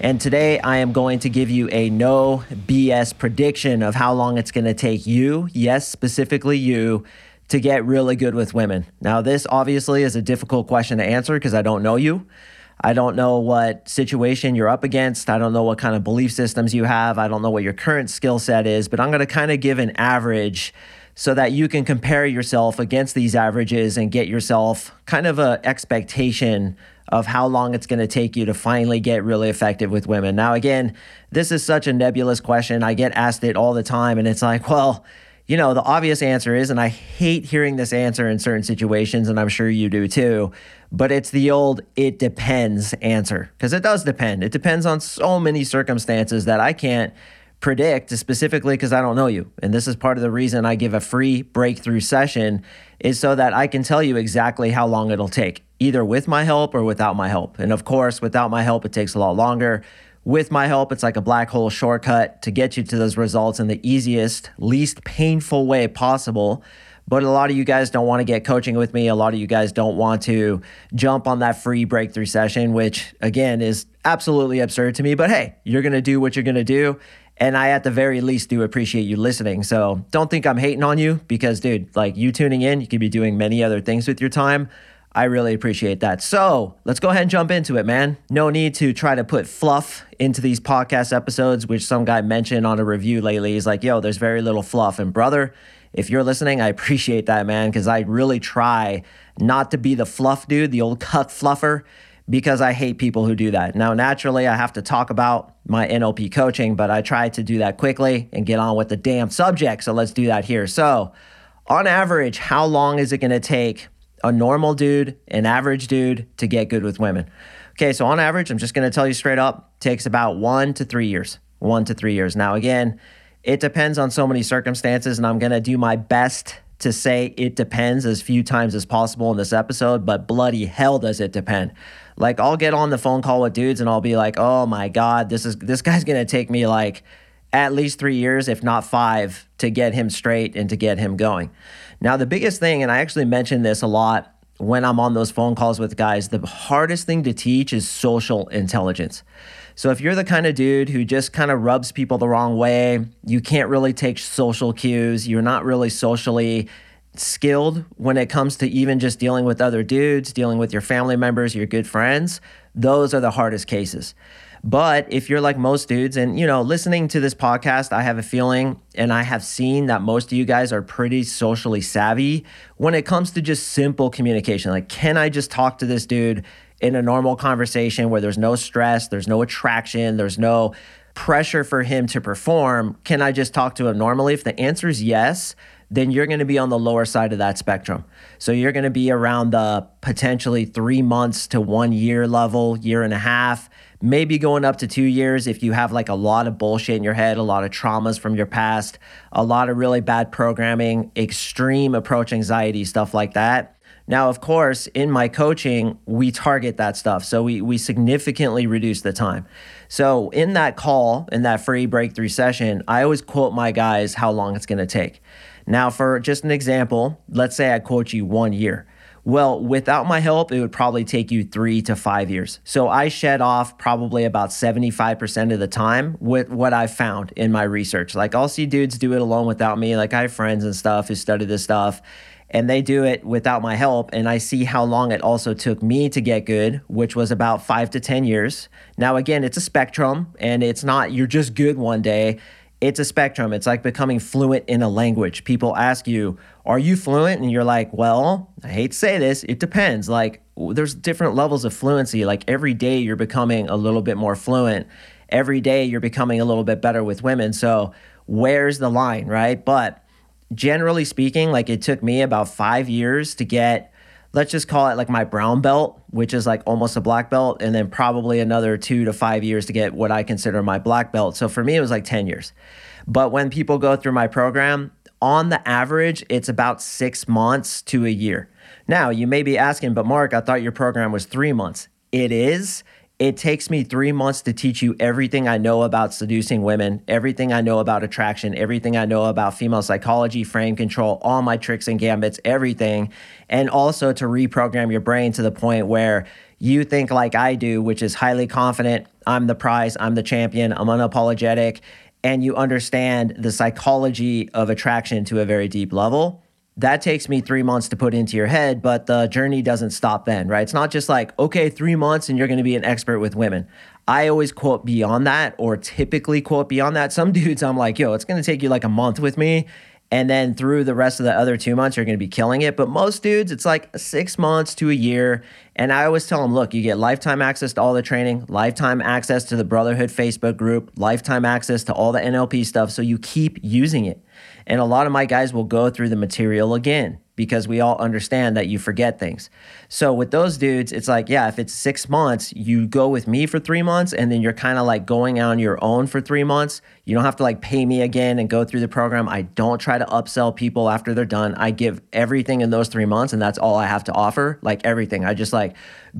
And today I am going to give you a no BS prediction of how long it's going to take you, yes, specifically you, to get really good with women. Now, this obviously is a difficult question to answer because I don't know you. I don't know what situation you're up against. I don't know what kind of belief systems you have. I don't know what your current skill set is, but I'm going to kind of give an average so that you can compare yourself against these averages and get yourself kind of an expectation of how long it's going to take you to finally get really effective with women. Now, again, this is such a nebulous question. I get asked it all the time, and it's like, well, you know, the obvious answer is, and I hate hearing this answer in certain situations, and I'm sure you do too, but it's the old it depends answer because it does depend. It depends on so many circumstances that I can't predict specifically because I don't know you. And this is part of the reason I give a free breakthrough session is so that I can tell you exactly how long it'll take, either with my help or without my help. And of course, without my help, it takes a lot longer. With my help, it's like a black hole shortcut to get you to those results in the easiest, least painful way possible. But a lot of you guys don't want to get coaching with me. A lot of you guys don't want to jump on that free breakthrough session, which again is absolutely absurd to me. But hey, you're going to do what you're going to do. And I, at the very least, do appreciate you listening. So don't think I'm hating on you because, dude, like you tuning in, you could be doing many other things with your time. I really appreciate that. So let's go ahead and jump into it, man. No need to try to put fluff into these podcast episodes, which some guy mentioned on a review lately. He's like, yo, there's very little fluff. And brother, if you're listening, I appreciate that, man, because I really try not to be the fluff dude, the old cut fluffer because I hate people who do that. Now, naturally, I have to talk about my NLP coaching, but I try to do that quickly and get on with the damn subject. So let's do that here. So, on average, how long is it going to take a normal dude, an average dude, to get good with women? Okay, so on average, I'm just going to tell you straight up, takes about one to three years. One to three years. Now, again, it depends on so many circumstances, and I'm going to do my best to say it depends as few times as possible in this episode, but bloody hell does it depend. Like I'll get on the phone call with dudes and I'll be like, "Oh my god, this is this guy's going to take me like at least 3 years if not 5 to get him straight and to get him going." Now, the biggest thing and I actually mention this a lot when I'm on those phone calls with guys, the hardest thing to teach is social intelligence. So if you're the kind of dude who just kind of rubs people the wrong way, you can't really take social cues, you're not really socially skilled when it comes to even just dealing with other dudes, dealing with your family members, your good friends, those are the hardest cases. But if you're like most dudes, and you know, listening to this podcast, I have a feeling and I have seen that most of you guys are pretty socially savvy when it comes to just simple communication. Like, can I just talk to this dude in a normal conversation where there's no stress, there's no attraction, there's no pressure for him to perform? Can I just talk to him normally? If the answer is yes, then you're going to be on the lower side of that spectrum. So you're going to be around the potentially three months to one year level, year and a half, maybe going up to two years if you have like a lot of bullshit in your head, a lot of traumas from your past, a lot of really bad programming, extreme approach anxiety, stuff like that. Now, of course, in my coaching, we target that stuff. So we, we significantly reduce the time. So in that call, in that free breakthrough session, I always quote my guys how long it's going to take. Now, for just an example, let's say I quote you one year. Well, without my help, it would probably take you three to five years. So I shed off probably about 75% of the time with what I've found in my research. Like I'll see dudes do it alone without me. Like I have friends and stuff who study this stuff and they do it without my help. And I see how long it also took me to get good, which was about five to 10 years. Now, again, it's a spectrum and it's not you're just good one day it's a spectrum. It's like becoming fluent in a language. People ask you, Are you fluent? And you're like, Well, I hate to say this, it depends. Like, there's different levels of fluency. Like, every day you're becoming a little bit more fluent. Every day you're becoming a little bit better with women. So, where's the line, right? But generally speaking, like, it took me about five years to get let's just call it like my brown belt, which is like almost a black belt, and then probably another two to five years to get what I consider my black belt. So for me, it was like 10 years. But when people go through my program, on the average, it's about six months to a year. Now, you may be asking, but Mark, I thought your program was three months. It is. It takes me three months to teach you everything I know about seducing women, everything I know about attraction, everything I know about female psychology, frame control, all my tricks and gambits, everything. And also to reprogram your brain to the point where you think like I do, which is highly confident. I'm the prize, I'm the champion, I'm unapologetic and you understand the psychology of attraction to a very deep level, that takes me three months to put into your head, but the journey doesn't stop then, right? It's not just like, okay, three months and you're gonna be an expert with women. I always quote beyond that, or typically quote beyond that. Some dudes, I'm like, yo, it's gonna take you like a month with me. And then through the rest of the other two months, you're going to be killing it. But most dudes, it's like six months to a year. And I always tell them, look, you get lifetime access to all the training, lifetime access to the Brotherhood Facebook group, lifetime access to all the NLP stuff. So you keep using it. And a lot of my guys will go through the material again because we all understand that you forget things. So with those dudes, it's like, yeah, if it's six months, you go with me for three months and then you're kind of like going on your own for three months. You don't have to like pay me again and go through the program. I don't try to upsell people after they're done. I give everything in those three months and that's all I have to offer. Like everything. I just like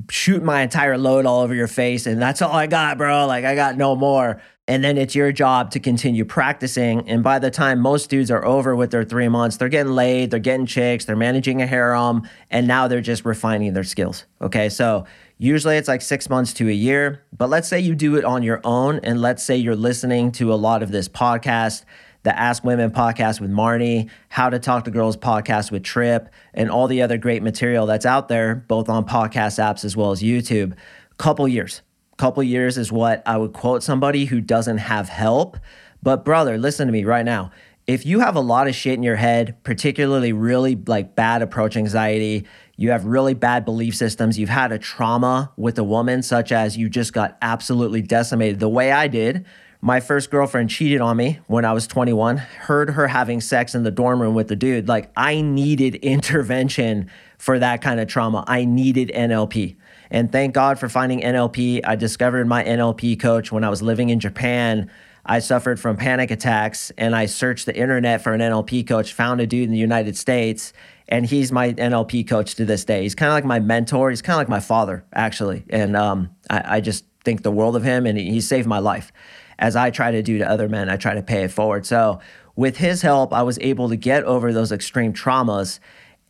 shoot my entire load all over your face and that's all I got, bro. Like I got no more and then it's your job to continue practicing. And by the time most dudes are over with their three months, they're getting laid, they're getting chicks, they're managing a harem, and now they're just refining their skills. Okay, so usually it's like six months to a year. But let's say you do it on your own, and let's say you're listening to a lot of this podcast. The Ask Women podcast with Marni, How to Talk to Girls podcast with Trip, and all the other great material that's out there, both on podcast apps as well as YouTube. Couple years, couple years is what I would quote somebody who doesn't have help. But brother, listen to me right now. If you have a lot of shit in your head, particularly really like bad approach anxiety, you have really bad belief systems, you've had a trauma with a woman, such as you just got absolutely decimated, the way I did. My first girlfriend cheated on me when I was 21, heard her having sex in the dorm room with the dude. Like, I needed intervention for that kind of trauma. I needed NLP. And thank God for finding NLP. I discovered my NLP coach when I was living in Japan. I suffered from panic attacks and I searched the internet for an NLP coach, found a dude in the United States, and he's my NLP coach to this day. He's kind of like my mentor. He's kind of like my father, actually. And um, I, I just think the world of him, and he saved my life. As I try to do to other men, I try to pay it forward. So, with his help, I was able to get over those extreme traumas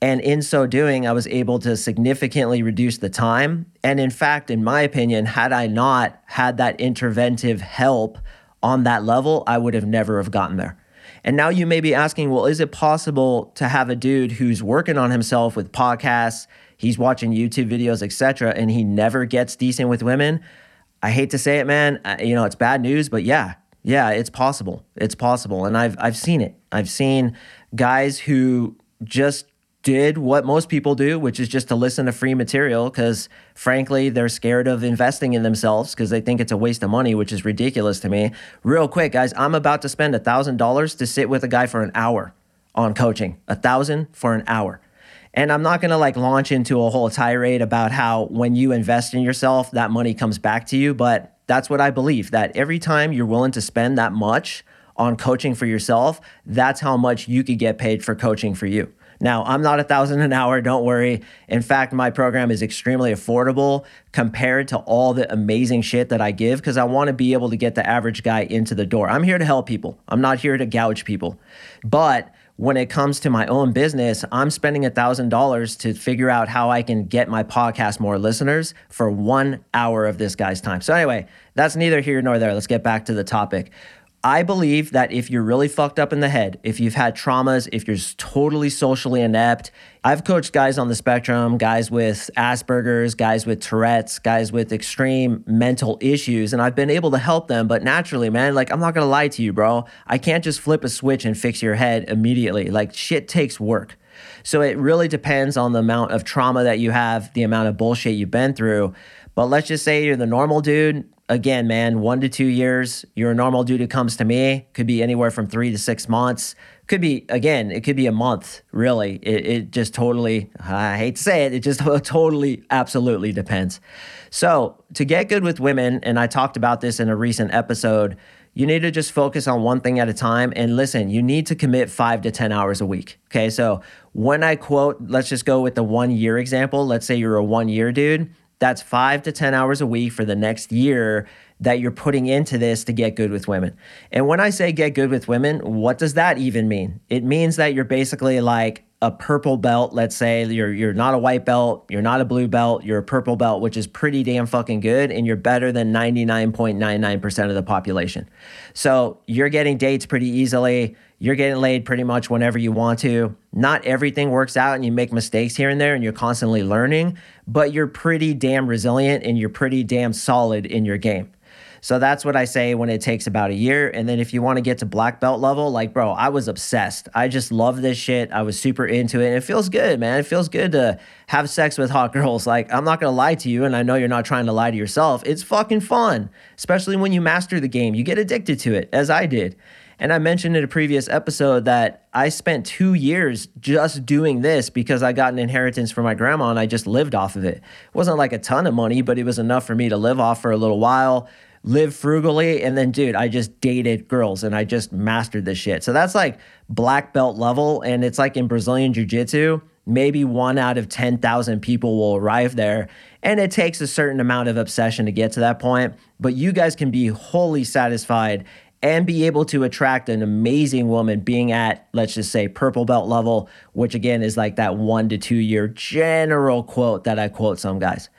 and in so doing, I was able to significantly reduce the time. And in fact, in my opinion, had I not had that interventive help on that level, I would have never have gotten there. And now you may be asking, well, is it possible to have a dude who's working on himself with podcasts, he's watching YouTube videos, etc., and he never gets decent with women? I hate to say it, man. Uh, you know, it's bad news, but yeah, yeah, it's possible. It's possible, and I've I've seen it. I've seen guys who just did what most people do, which is just to listen to free material because, frankly, they're scared of investing in themselves because they think it's a waste of money, which is ridiculous to me. Real quick, guys, I'm about to spend a $1,000 to sit with a guy for an hour on coaching, a thousand for an hour. And I'm not going to like launch into a whole tirade about how when you invest in yourself, that money comes back to you. But that's what I believe that every time you're willing to spend that much on coaching for yourself, that's how much you could get paid for coaching for you. Now, I'm not a thousand an hour, don't worry. In fact, my program is extremely affordable compared to all the amazing shit that I give because I want to be able to get the average guy into the door. I'm here to help people, I'm not here to gouge people. But when it comes to my own business, I'm spending a $1,000 to figure out how I can get my podcast more listeners for one hour of this guy's time. So, anyway, that's neither here nor there. Let's get back to the topic. I believe that if you're really fucked up in the head, if you've had traumas, if you're totally socially inept, I've coached guys on the spectrum, guys with Asperger's, guys with Tourette's, guys with extreme mental issues, and I've been able to help them. But naturally, man, like, I'm not gonna lie to you, bro. I can't just flip a switch and fix your head immediately. Like, shit takes work. So it really depends on the amount of trauma that you have, the amount of bullshit you've been through. But let's just say you're the normal dude again, man, one to two years. You're normal who comes to me. Could be anywhere from three to six months. Could be, again, it could be a month, really. It, it just totally, I hate to say it, it just totally, absolutely depends. So, to get good with women, and I talked about this in a recent episode, You need to just focus on one thing at a time. And listen, you need to commit five to 10 hours a week. Okay. So when I quote, let's just go with the one year example. Let's say you're a one year dude. That's five to 10 hours a week for the next year that you're putting into this to get good with women. And when I say get good with women, what does that even mean? It means that you're basically like a purple belt, let's say you're you're not a white belt, you're not a blue belt, you're a purple belt, which is pretty damn fucking good and you're better than 99.99% of the population. So, you're getting dates pretty easily, you're getting laid pretty much whenever you want to. Not everything works out and you make mistakes here and there and you're constantly learning, but you're pretty damn resilient and you're pretty damn solid in your game. So that's what I say when it takes about a year. And then if you want to get to black belt level, like, bro, I was obsessed. I just love this shit. I was super into it. And it feels good, man. It feels good to have sex with hot girls. Like, I'm not going to lie to you. And I know you're not trying to lie to yourself. It's fucking fun, especially when you master the game. You get addicted to it, as I did. And I mentioned in a previous episode that I spent two years just doing this because I got an inheritance from my grandma and I just lived off of it. It wasn't like a ton of money, but it was enough for me to live off for a little while live frugally and then dude i just dated girls and i just mastered this shit so that's like black belt level and it's like in brazilian jiu-jitsu maybe one out of 10,000 people will arrive there and it takes a certain amount of obsession to get to that point but you guys can be wholly satisfied and be able to attract an amazing woman being at let's just say purple belt level which again is like that 1 to 2 year general quote that I quote some guys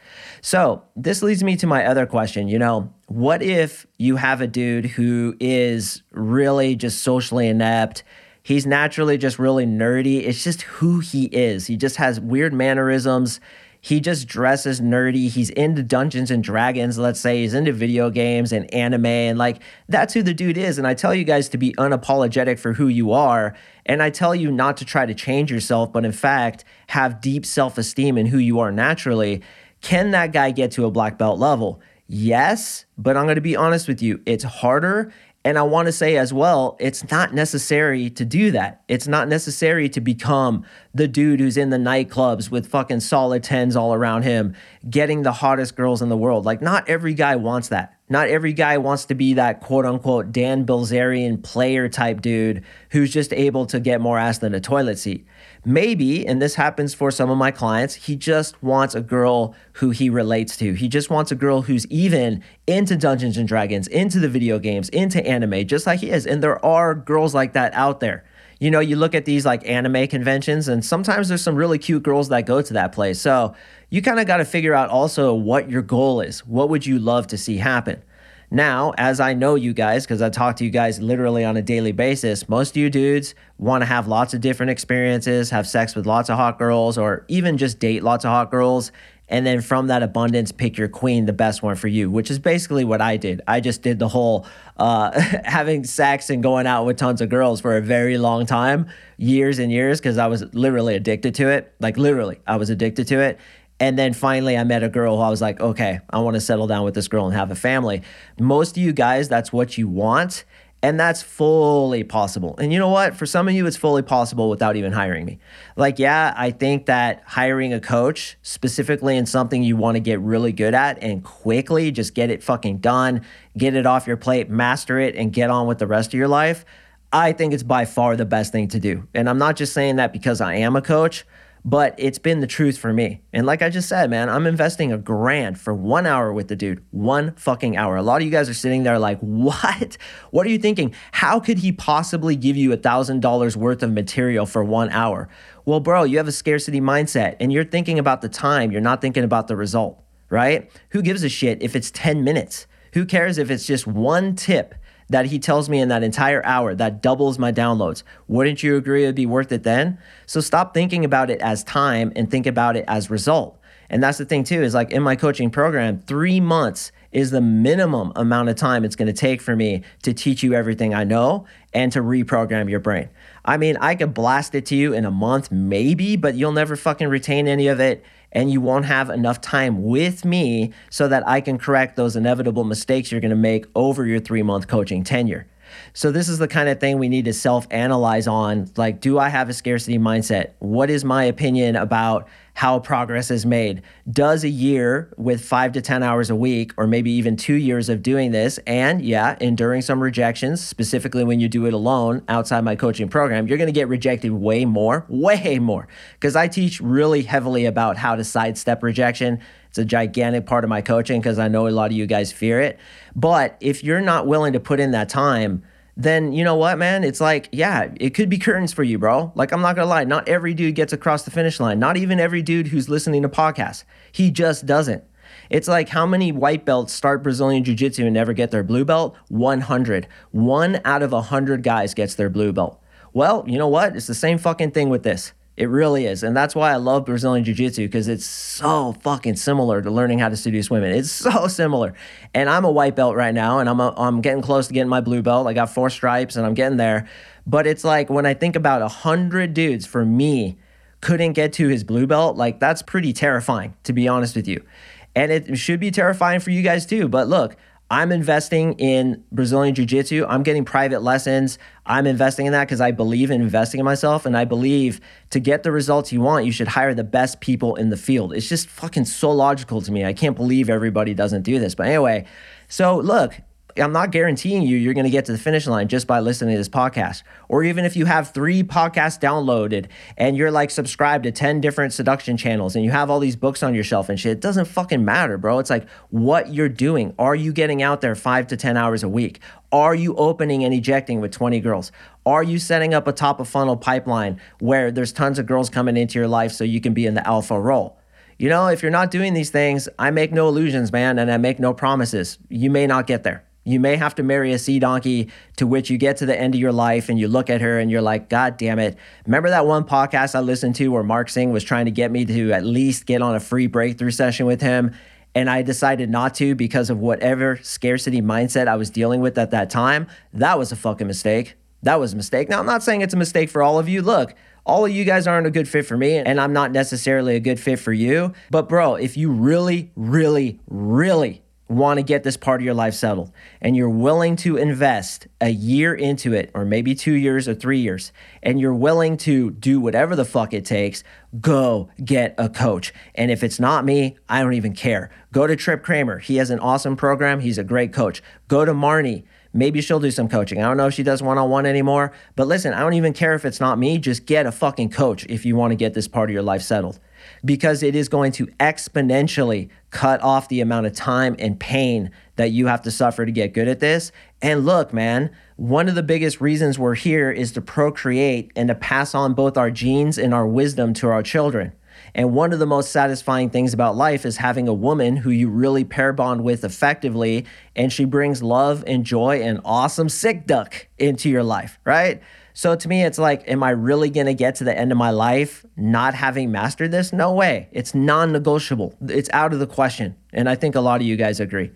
so this leads me to my other question. You know, what if you have a dude who is really just socially inept? He's naturally just really nerdy. It's just who he is. He just has weird mannerisms. He just dresses nerdy. He's into Dungeons and Dragons, let's say. He's into video games and anime. And like, that's who the dude is. And I tell you guys to be unapologetic for who you are. And I tell you not to try to change yourself, but in fact, have deep self esteem in who you are naturally. Can that guy get to a black belt level? Yes, but I'm going to be honest with you, it's harder. And I want to say as well, it's not necessary to do that. It's not necessary to become the dude who's in the nightclubs with fucking solid tens all around him, getting the hottest girls in the world. Like, not every guy wants that. Not every guy wants to be that quote unquote Dan Bilzerian player type dude who's just able to get more ass than a toilet seat. Maybe, and this happens for some of my clients, he just wants a girl who he relates to. He just wants a girl who's even into Dungeons and Dragons, into the video games, into anime, just like he is. And there are girls like that out there. You know, you look at these like anime conventions, and sometimes there's some really cute girls that go to that place. So you kind of got to figure out also what your goal is. What would you love to see happen? Now, as I know you guys, because I talk to you guys literally on a daily basis, most of you dudes want to have lots of different experiences, have sex with lots of hot girls, or even just date lots of hot girls. And then from that abundance, pick your queen, the best one for you, which is basically what I did. I just did the whole uh, having sex and going out with tons of girls for a very long time, years and years, because I was literally addicted to it. Like, literally, I was addicted to it. And then finally, I met a girl who I was like, okay, I want to settle down with this girl and have a family. Most of you guys, that's what you want. And that's fully possible. And you know what? For some of you, it's fully possible without even hiring me. Like, yeah, I think that hiring a coach, specifically in something you want to get really good at and quickly just get it fucking done, get it off your plate, master it, and get on with the rest of your life, I think it's by far the best thing to do. And I'm not just saying that because I am a coach but it's been the truth for me. And like I just said, man, I'm investing a grand for one hour with the dude. One fucking hour. A lot of you guys are sitting there like, what? What are you thinking? How could he possibly give you a thousand dollars worth of material for one hour? Well, bro, you have a scarcity mindset and you're thinking about the time. You're not thinking about the result, right? Who gives a shit if it's 10 minutes? Who cares if it's just one tip that he tells me in that entire hour that doubles my downloads. Wouldn't you agree it'd be worth it then? So stop thinking about it as time and think about it as result. And that's the thing too, is like in my coaching program, three months is the minimum amount of time it's gonna take for me to teach you everything I know and to reprogram your brain. I mean, I could blast it to you in a month, maybe, but you'll never fucking retain any of it and you won't have enough time with me so that I can correct those inevitable mistakes you're going to make over your three month coaching tenure. So, this is the kind of thing we need to self analyze on. Like, do I have a scarcity mindset? What is my opinion about how progress is made? Does a year with five to 10 hours a week, or maybe even two years of doing this, and yeah, enduring some rejections, specifically when you do it alone outside my coaching program, you're gonna get rejected way more, way more. Because I teach really heavily about how to sidestep rejection. It's a gigantic part of my coaching because I know a lot of you guys fear it. But if you're not willing to put in that time, then you know what, man? It's like, yeah, it could be curtains for you, bro. Like, I'm not gonna lie, not every dude gets across the finish line. Not even every dude who's listening to podcasts. He just doesn't. It's like how many white belts start Brazilian Jiu Jitsu and never get their blue belt? 100. One out of 100 guys gets their blue belt. Well, you know what? It's the same fucking thing with this. It really is. And that's why I love Brazilian Jiu Jitsu because it's so fucking similar to learning how to seduce women. It's so similar. And I'm a white belt right now and I'm, a, I'm getting close to getting my blue belt. I got four stripes and I'm getting there. But it's like when I think about a 100 dudes for me couldn't get to his blue belt, like that's pretty terrifying, to be honest with you. And it should be terrifying for you guys too. But look, I'm investing in Brazilian Jiu Jitsu. I'm getting private lessons. I'm investing in that because I believe in investing in myself. And I believe to get the results you want, you should hire the best people in the field. It's just fucking so logical to me. I can't believe everybody doesn't do this. But anyway, so look, I'm not guaranteeing you you're going to get to the finish line just by listening to this podcast. Or even if you have three podcasts downloaded and you're like subscribed to 10 different seduction channels and you have all these books on your shelf and shit, it doesn't fucking matter, bro. It's like what you're doing. Are you getting out there five to 10 hours a week? Are you opening and ejecting with 20 girls? Are you setting up a top of funnel pipeline where there's tons of girls coming into your life so you can be in the alpha role? You know, if you're not doing these things, I make no illusions, man, and I make no promises. You may not get there. You may have to marry a sea donkey to which you get to the end of your life and you look at her and you're like, God damn it. Remember that one podcast I listened to where Mark Sing was trying to get me to at least get on a free breakthrough session with him? And I decided not to because of whatever scarcity mindset I was dealing with at that time. That was a fucking mistake. That was a mistake. Now, I'm not saying it's a mistake for all of you. Look, all of you guys aren't a good fit for me, and I'm not necessarily a good fit for you. But, bro, if you really, really, really want to get this part of your life settled and you're willing to invest a year into it or maybe 2 years or 3 years and you're willing to do whatever the fuck it takes go get a coach. And if it's not me I don't even care. Go to Trip Kramer. He has an awesome program. He's a great coach. Go to Marni Maybe she'll do some coaching. I don't know if she does one on one anymore. But listen, I don't even care if it's not me. Just get a fucking coach if you want to get this part of your life settled because it is going to exponentially cut off the amount of time and pain that you have to suffer to get good at this. And look, man, one of the biggest reasons we're here is to procreate and to pass on both our genes and our wisdom to our children. And one of the most satisfying things about life is having a woman who you really pair bond with effectively, and she brings love and joy and awesome sick duck into your life, right? So to me, it's like, am I really to get to the end of my life not having mastered this? No way. It's non negotiable. It's out of the question. And I think a lot of you guys agree.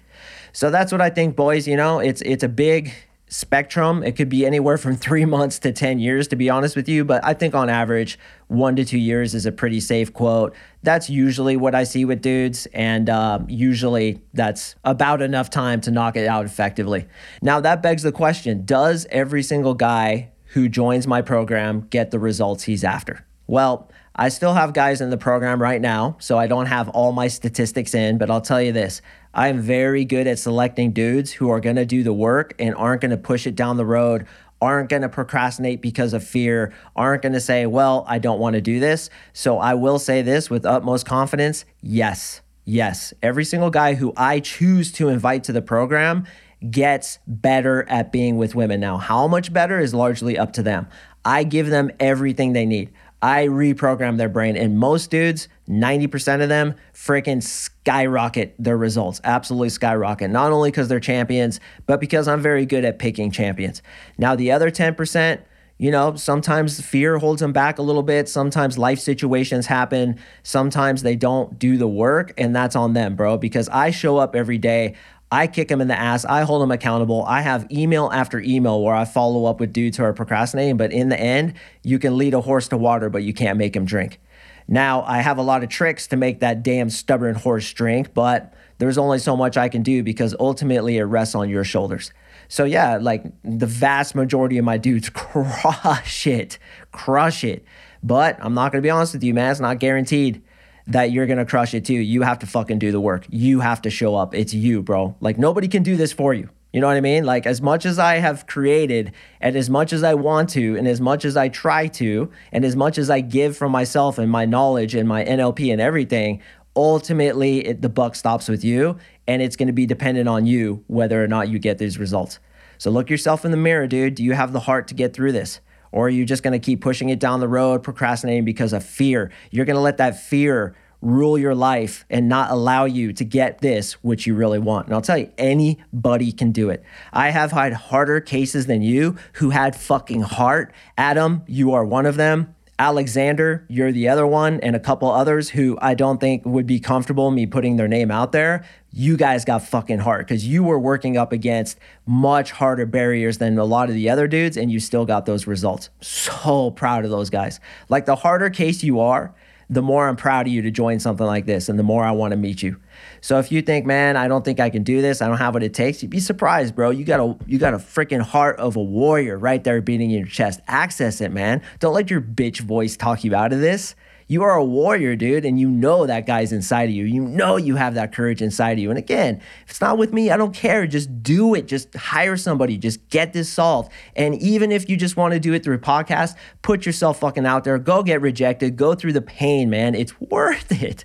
So that's what I think, boys. You know, it's, it's a big spectrum. It could be anywhere from three months to 10 years, to be honest with you. But I think on average, one to two years is a pretty safe quote. That's usually what I see with dudes. And um, usually that's about enough time to knock it out effectively. Now, that begs the question Does every single guy who joins my program get the results he's after? Well, I still have guys in the program right now, so I don't have all my statistics in, but I'll tell you this I'm very good at selecting dudes who are going to do the work and aren't going to push it down the road, aren't going to procrastinate because of fear, aren't going to say, well, I don't want to do this. So I will say this with utmost confidence yes, yes. Every single guy who I choose to invite to the program gets better at being with women. Now, how much better is largely up to them. I give them everything they need. I reprogram their brain, and most dudes, 90% of them, freaking skyrocket their results. Absolutely skyrocket. Not only because they're champions, but because I'm very good at picking champions. Now, the other 10%, you know, sometimes fear holds them back a little bit. Sometimes life situations happen. Sometimes they don't do the work, and that's on them, bro, because I show up every day. I kick them in the ass. I hold them accountable. I have email after email where I follow up with dudes who are procrastinating. But in the end, you can lead a horse to water, but you can't make him drink. Now, I have a lot of tricks to make that damn stubborn horse drink, but there's only so much I can do because ultimately it rests on your shoulders. So yeah, like the vast majority of my dudes crush it, crush it. But I'm not gonna be honest with you, man. It's not guaranteed that you're gonna crush it too. You have to fucking do the work. You have to show up. It's you, bro. Like nobody can do this for you. You know what I mean? Like as much as I have created and as much as I want to and as much as I try to and as much as I give from myself and my knowledge and my NLP and everything, ultimately it, the buck stops with you and it's going to be dependent on you whether or not you get these results. So look yourself in the mirror, dude. Do you have the heart to get through this? Or are you just going to keep pushing it down the road, procrastinating because of fear? You're going to let that fear rule your life and not allow you to get this, which you really want. And I'll tell you, anybody can do it. I have had harder cases than you who had fucking heart. Adam, you are one of them. Alexander, you're the other one, and a couple others who I don't think would be comfortable me putting their name out there. You guys got fucking hard because you were working up against much harder barriers than a lot of the other dudes, and you still got those results. So proud of those guys. Like the harder case you are, the more I'm proud of you to join something like this and the more I want to meet you. So if you think, man, I don't think I can do this, I don't have what it takes, you'd be surprised, bro. You got a you got a freaking heart of a warrior right there beating in your chest. Access it, man. Don't let your bitch voice talk you out of this. You are a warrior, dude, and you know that guy's inside of you. You know you have that courage inside of you. And again, if it's not with me, I don't care. Just do it. Just hire somebody. Just get this solved. And even if you just want to do it through a podcast, put yourself fucking out there. Go get rejected. Go through the pain, man. It's worth it.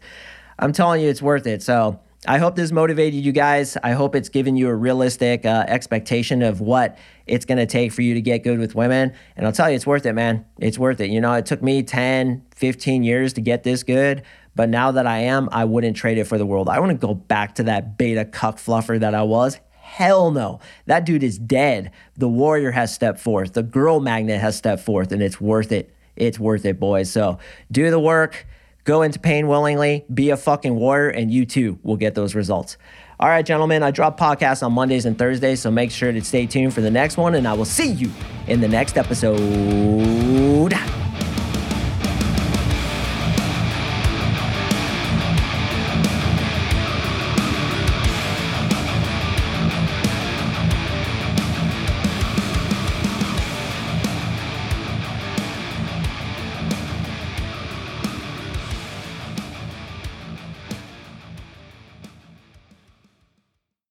I'm telling you, it's worth it. So, I hope this motivated you guys. I hope it's given you a realistic uh, expectation of what it's going to take for you to get good with women. And I'll tell you, it's worth it, man. It's worth it. You know, it took me 10, 15 years to get this good. But now that I am, I wouldn't trade it for the world. I want to go back to that beta cuck fluffer that I was. Hell no. That dude is dead. The warrior has stepped forth. The girl magnet has stepped forth, and it's worth it. It's worth it, boys. So do the work Go into pain willingly, be a fucking warrior, and you too will get those results. All right, gentlemen, I drop podcasts on Mondays and Thursdays, so make sure to stay tuned for the next one, and I will see you in the next episode.